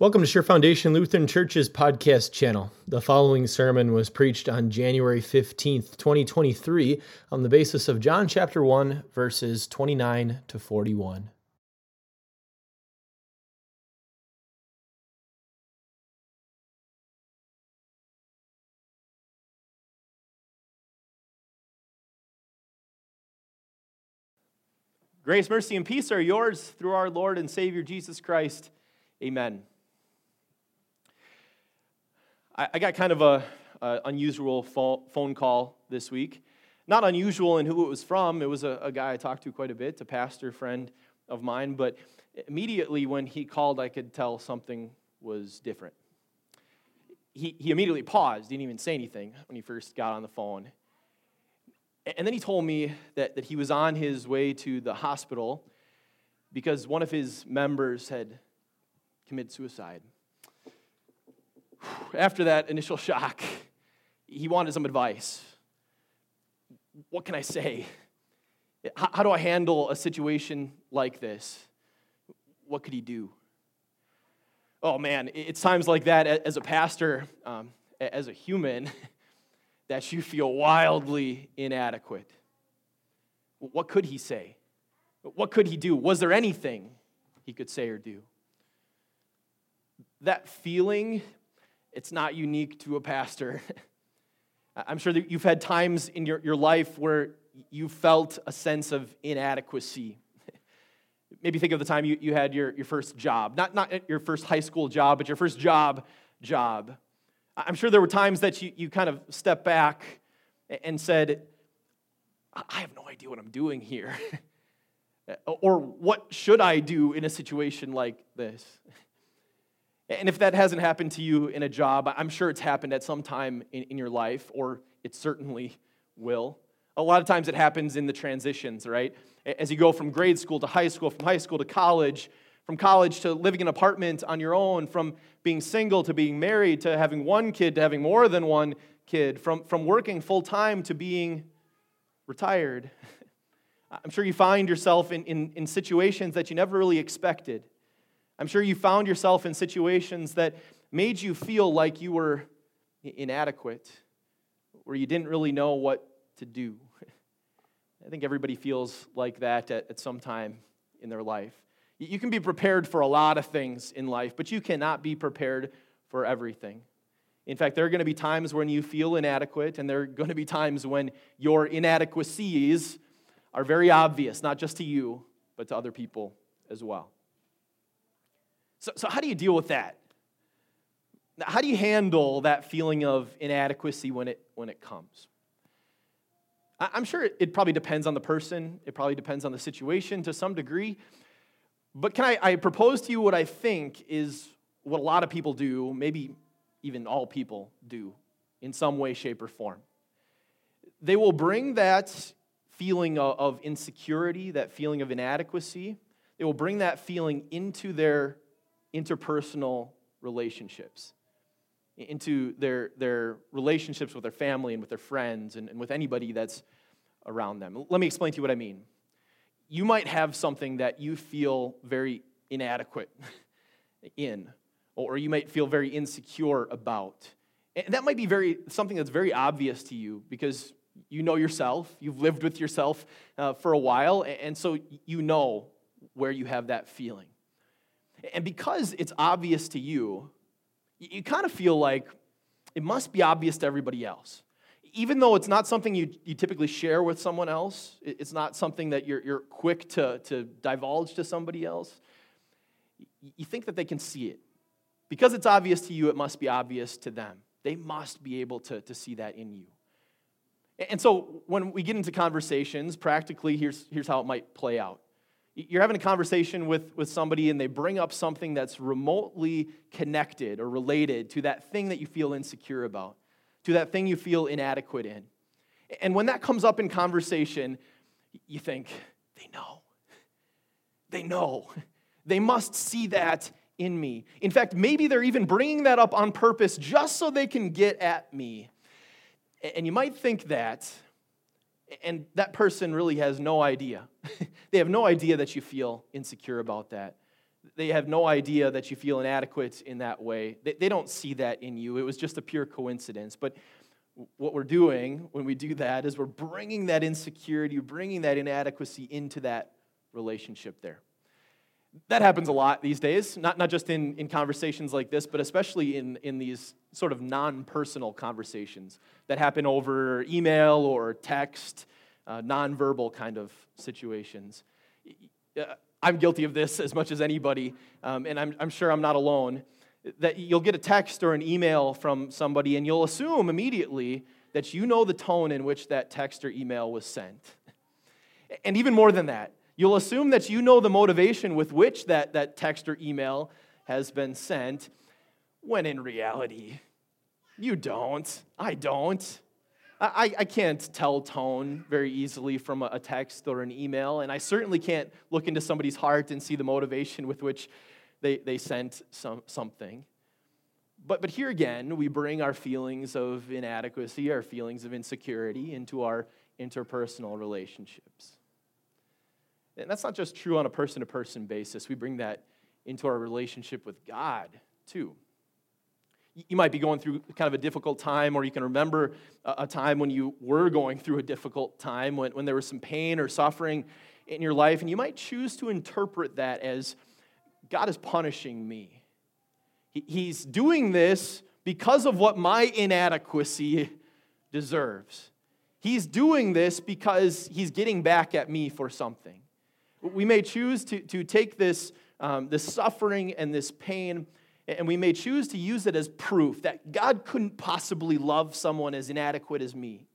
Welcome to Sure Foundation Lutheran Church's podcast channel. The following sermon was preached on January 15th, 2023, on the basis of John chapter 1, verses 29 to 41. Grace, mercy, and peace are yours through our Lord and Savior Jesus Christ. Amen. I, I got kind of a, a unusual phone call this week. Not unusual in who it was from. It was a, a guy I talked to quite a bit, a pastor friend of mine. But immediately when he called, I could tell something was different. He, he immediately paused, didn't even say anything when he first got on the phone. And then he told me that, that he was on his way to the hospital because one of his members had committed suicide. After that initial shock, he wanted some advice. What can I say? How, do I handle a situation like this? What could he do? Oh man, it's times like that as a pastor, um, as a human. that you feel wildly inadequate. What could he say? What could he do? Was there anything he could say or do? That feeling, it's not unique to a pastor. I'm sure that you've had times in your, your life where you felt a sense of inadequacy. Maybe think of the time you, you had your, your first job, not, not your first high school job, but your first job job. I'm sure there were times that you, you kind of stepped back and said, I have no idea what I'm doing here. or what should I do in a situation like this? And if that hasn't happened to you in a job, I'm sure it's happened at some time in, in your life, or it certainly will. A lot of times it happens in the transitions, right? As you go from grade school to high school, from high school to college, from college to living in an apartment on your own, from being single to being married to having one kid to having more than one kid, from, from working full time to being retired. I'm sure you find yourself in, in, in situations that you never really expected. I'm sure you found yourself in situations that made you feel like you were inadequate, where you didn't really know what to do. I think everybody feels like that at, at some time in their life. You can be prepared for a lot of things in life, but you cannot be prepared for everything. In fact, there are going to be times when you feel inadequate, and there are going to be times when your inadequacies are very obvious, not just to you, but to other people as well. So, so how do you deal with that? How do you handle that feeling of inadequacy when it, when it comes? I'm sure it probably depends on the person, it probably depends on the situation to some degree. But can I, I propose to you what I think is what a lot of people do, maybe even all people do in some way, shape, or form. They will bring that feeling of insecurity, that feeling of inadequacy, they will bring that feeling into their interpersonal relationships, into their, their relationships with their family and with their friends and, and with anybody that's around them. Let me explain to you what I mean you might have something that you feel very inadequate in, or you might feel very insecure about. And that might be very something that's very obvious to you because you know yourself, you've lived with yourself uh, for a while, and so you know where you have that feeling. And because it's obvious to you, you kind of feel like it must be obvious to everybody else even though it's not something you, you typically share with someone else, it's not something that you're, you're quick to, to divulge to somebody else, you think that they can see it. Because it's obvious to you, it must be obvious to them. They must be able to, to see that in you. And so when we get into conversations, practically, here's, here's how it might play out. You're having a conversation with, with somebody and they bring up something that's remotely connected or related to that thing that you feel insecure about to that thing you feel inadequate in. And when that comes up in conversation, you think, they know. They know. They must see that in me. In fact, maybe they're even bringing that up on purpose just so they can get at me. And you might think that, and that person really has no idea. they have no idea that you feel insecure about that. They have no idea that you feel inadequate in that way. They, they don't see that in you. It was just a pure coincidence. But what we're doing when we do that is we're bringing that insecurity, bringing that inadequacy into that relationship there. That happens a lot these days, not, not just in, in conversations like this, but especially in, in these sort of non personal conversations that happen over email or text, uh, non-verbal kind of situations. I'm guilty of this as much as anybody, um, and I'm, I'm sure I'm not alone. That you'll get a text or an email from somebody, and you'll assume immediately that you know the tone in which that text or email was sent. And even more than that, you'll assume that you know the motivation with which that, that text or email has been sent, when in reality, you don't. I don't. I, I can't tell tone very easily from a text or an email, and I certainly can't look into somebody's heart and see the motivation with which they, they sent some, something. But, but here again, we bring our feelings of inadequacy, our feelings of insecurity into our interpersonal relationships. And that's not just true on a person to person basis, we bring that into our relationship with God too you might be going through kind of a difficult time, or you can remember a time when you were going through a difficult time, when, when there was some pain or suffering in your life, and you might choose to interpret that as God is punishing me. He, he's doing this because of what my inadequacy deserves. He's doing this because he's getting back at me for something. We may choose to, to take this, um, this suffering and this pain and we may choose to use it as proof that God couldn't possibly love someone as inadequate as me,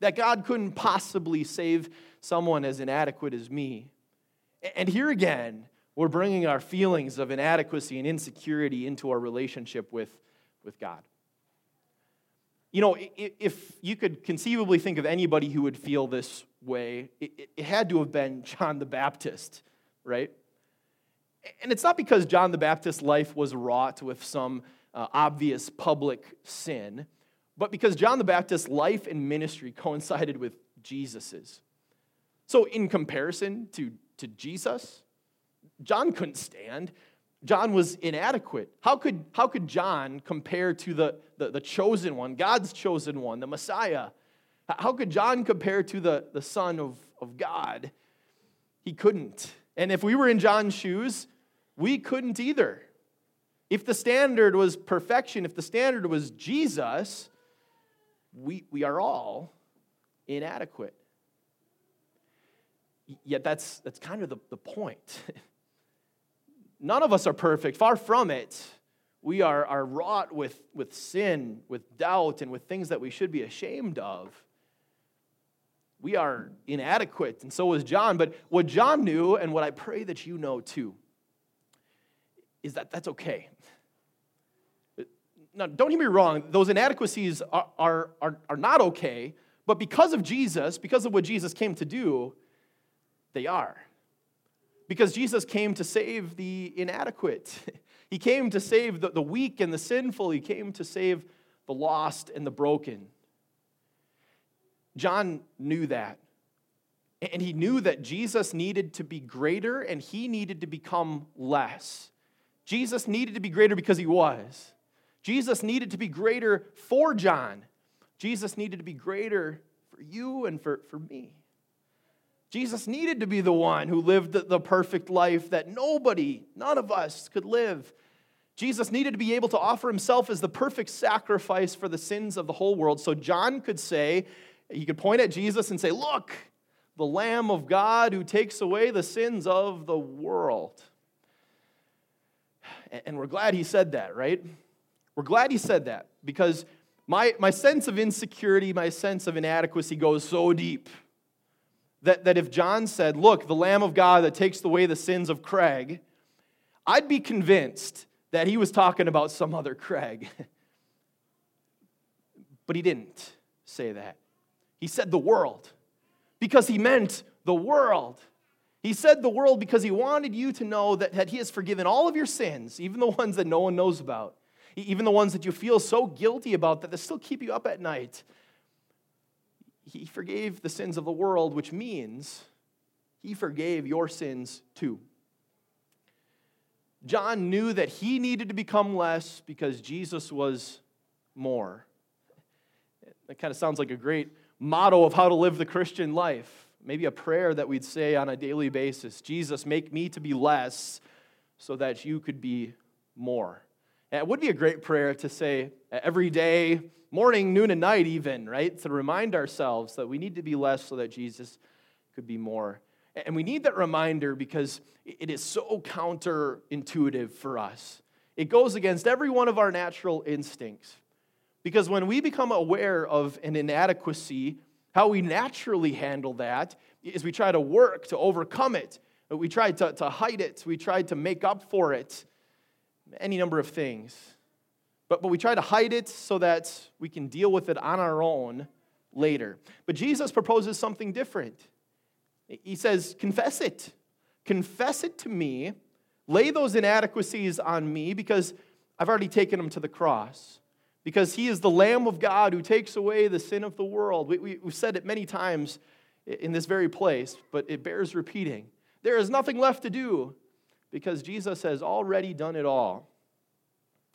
that God couldn't possibly save someone as inadequate as me. And here again, we're bringing our feelings of inadequacy and insecurity into our relationship with, with God. You know, if you could conceivably think of anybody who would feel this way, it, had to have been John the Baptist, right? And it's not because John the Baptist's life was wrought with some uh, obvious public sin, but because John the Baptist's life and ministry coincided with Jesus's. So, in comparison to, to Jesus, John couldn't stand. John was inadequate. How could, how could John compare to the, the, the chosen one, God's chosen one, the Messiah? How could John compare to the, the Son of, of God? He couldn't. And if we were in John's shoes, we couldn't either. If the standard was perfection, if the standard was Jesus, we, we are all inadequate. Yet that's, that's kind of the, the point. None of us are perfect, far from it. We are, are wrought with, with sin, with doubt, and with things that we should be ashamed of. We are inadequate, and so was John. But what John knew, and what I pray that you know too, is that that's okay. Now, don't hear me wrong, those inadequacies are, are, are, are not okay, but because of Jesus, because of what Jesus came to do, they are. Because Jesus came to save the inadequate. He came to save the, the weak and the sinful. He came to save the lost and the broken. John knew that. And he knew that Jesus needed to be greater and he needed to become less. Jesus needed to be greater because he was. Jesus needed to be greater for John. Jesus needed to be greater for you and for, for me. Jesus needed to be the one who lived the, perfect life that nobody, none of us, could live. Jesus needed to be able to offer himself as the perfect sacrifice for the sins of the whole world. So John could say, he could point at Jesus and say, Look, the Lamb of God who takes away the sins of the world. And we're glad he said that, right? We're glad he said that because my, my sense of insecurity, my sense of inadequacy goes so deep that, that if John said, Look, the Lamb of God that takes away the sins of Craig, I'd be convinced that he was talking about some other Craig. but he didn't say that. He said the world because he meant the world. He said the world because he wanted you to know that, that he has forgiven all of your sins, even the ones that no one knows about, even the ones that you feel so guilty about that they still keep you up at night. He forgave the sins of the world, which means he forgave your sins too. John knew that he needed to become less because Jesus was more. That kind of sounds like a great motto of how to live the Christian life. Maybe a prayer that we'd say on a daily basis Jesus, make me to be less so that you could be more. It would be a great prayer to say uh, every day, morning, noon, and night, even, right? To remind ourselves that we need to be less so that Jesus could be more. And we need that reminder because it is so counterintuitive for us. It goes against every one of our natural instincts. Because when we become aware of an inadequacy, how we naturally handle that is we try to work to overcome it. We try to, to hide it. We try to make up for it. Any number of things. But, but we try to hide it so that we can deal with it on our own later. But Jesus proposes something different. He says, Confess it. Confess it to me. Lay those inadequacies on me because I've already taken them to the cross. Because he is the Lamb of God who takes away the sin of the world. We, we, we've said it many times in this very place, but it bears repeating. There is nothing left to do because Jesus has already done it all.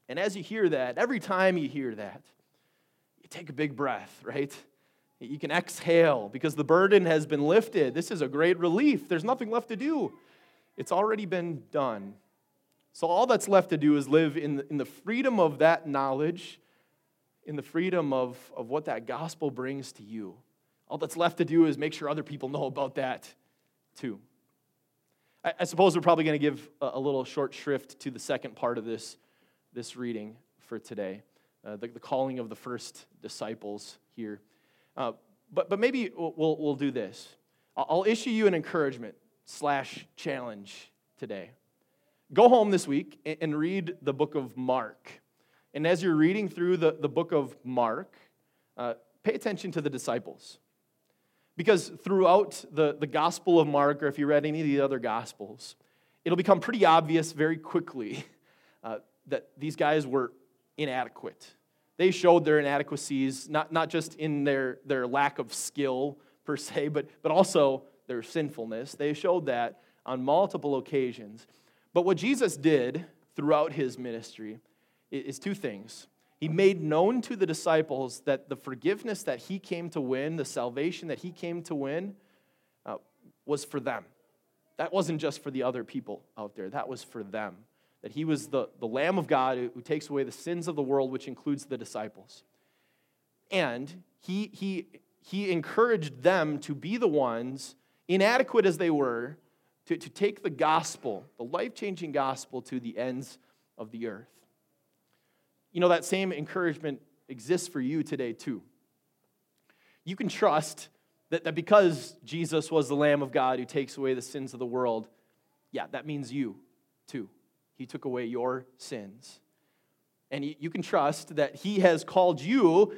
And as you hear that, every time you hear that, you take a big breath, right? You can exhale because the burden has been lifted. This is a great relief. There's nothing left to do, it's already been done. So, all that's left to do is live in the, in the freedom of that knowledge, in the freedom of, of what that gospel brings to you. All that's left to do is make sure other people know about that too. I, I suppose we're probably going to give a, a, little short shrift to the second part of this, this reading for today uh, the, the calling of the first disciples here. Uh, but, but maybe we'll, we'll do this. I'll issue you an encouragement slash challenge today. Go home this week and read the book of Mark. And as you're reading through the, the book of Mark, uh, pay attention to the disciples. Because throughout the, the Gospel of Mark, or if you read any of the other Gospels, it'll become pretty obvious very quickly uh, that these guys were inadequate. They showed their inadequacies, not, not just in their, their lack of skill per se, but, but also their sinfulness. They showed that on multiple occasions. But what Jesus did throughout his ministry is two things. He made known to the disciples that the forgiveness that he came to win, the salvation that he came to win, uh, was for them. That wasn't just for the other people out there, that was for them that he was the, the Lamb of God who, who takes away the sins of the world, which includes the disciples. And he, he, he encouraged them to be the ones, inadequate as they were, to, to take the gospel, the life changing gospel, to the ends of the earth. You know, that same encouragement exists for you today, too. You can trust that, that because Jesus was the Lamb of God who takes away the sins of the world, yeah, that means you, too. He took away your sins. And you can trust that He has called you,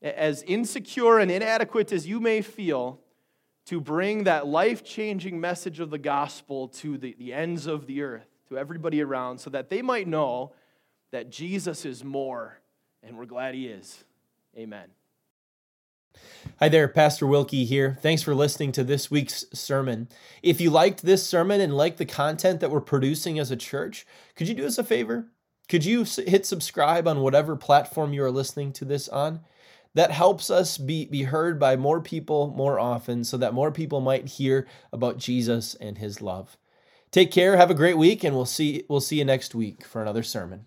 as insecure and inadequate as you may feel, to bring that life changing message of the gospel to the, the ends of the earth, to everybody around, so that they might know that Jesus is more, and we're glad He is. Amen. Hi there, Pastor Wilkie here. Thanks for listening to this week's sermon. If you liked this sermon and like the content that we're producing as a church, could you do us a favor? Could you hit subscribe on whatever platform you are listening to this on? That helps us be, be heard by more people more often so that more people might hear about Jesus and his love. Take care, have a great week, and we'll see, we'll see you next week for another sermon.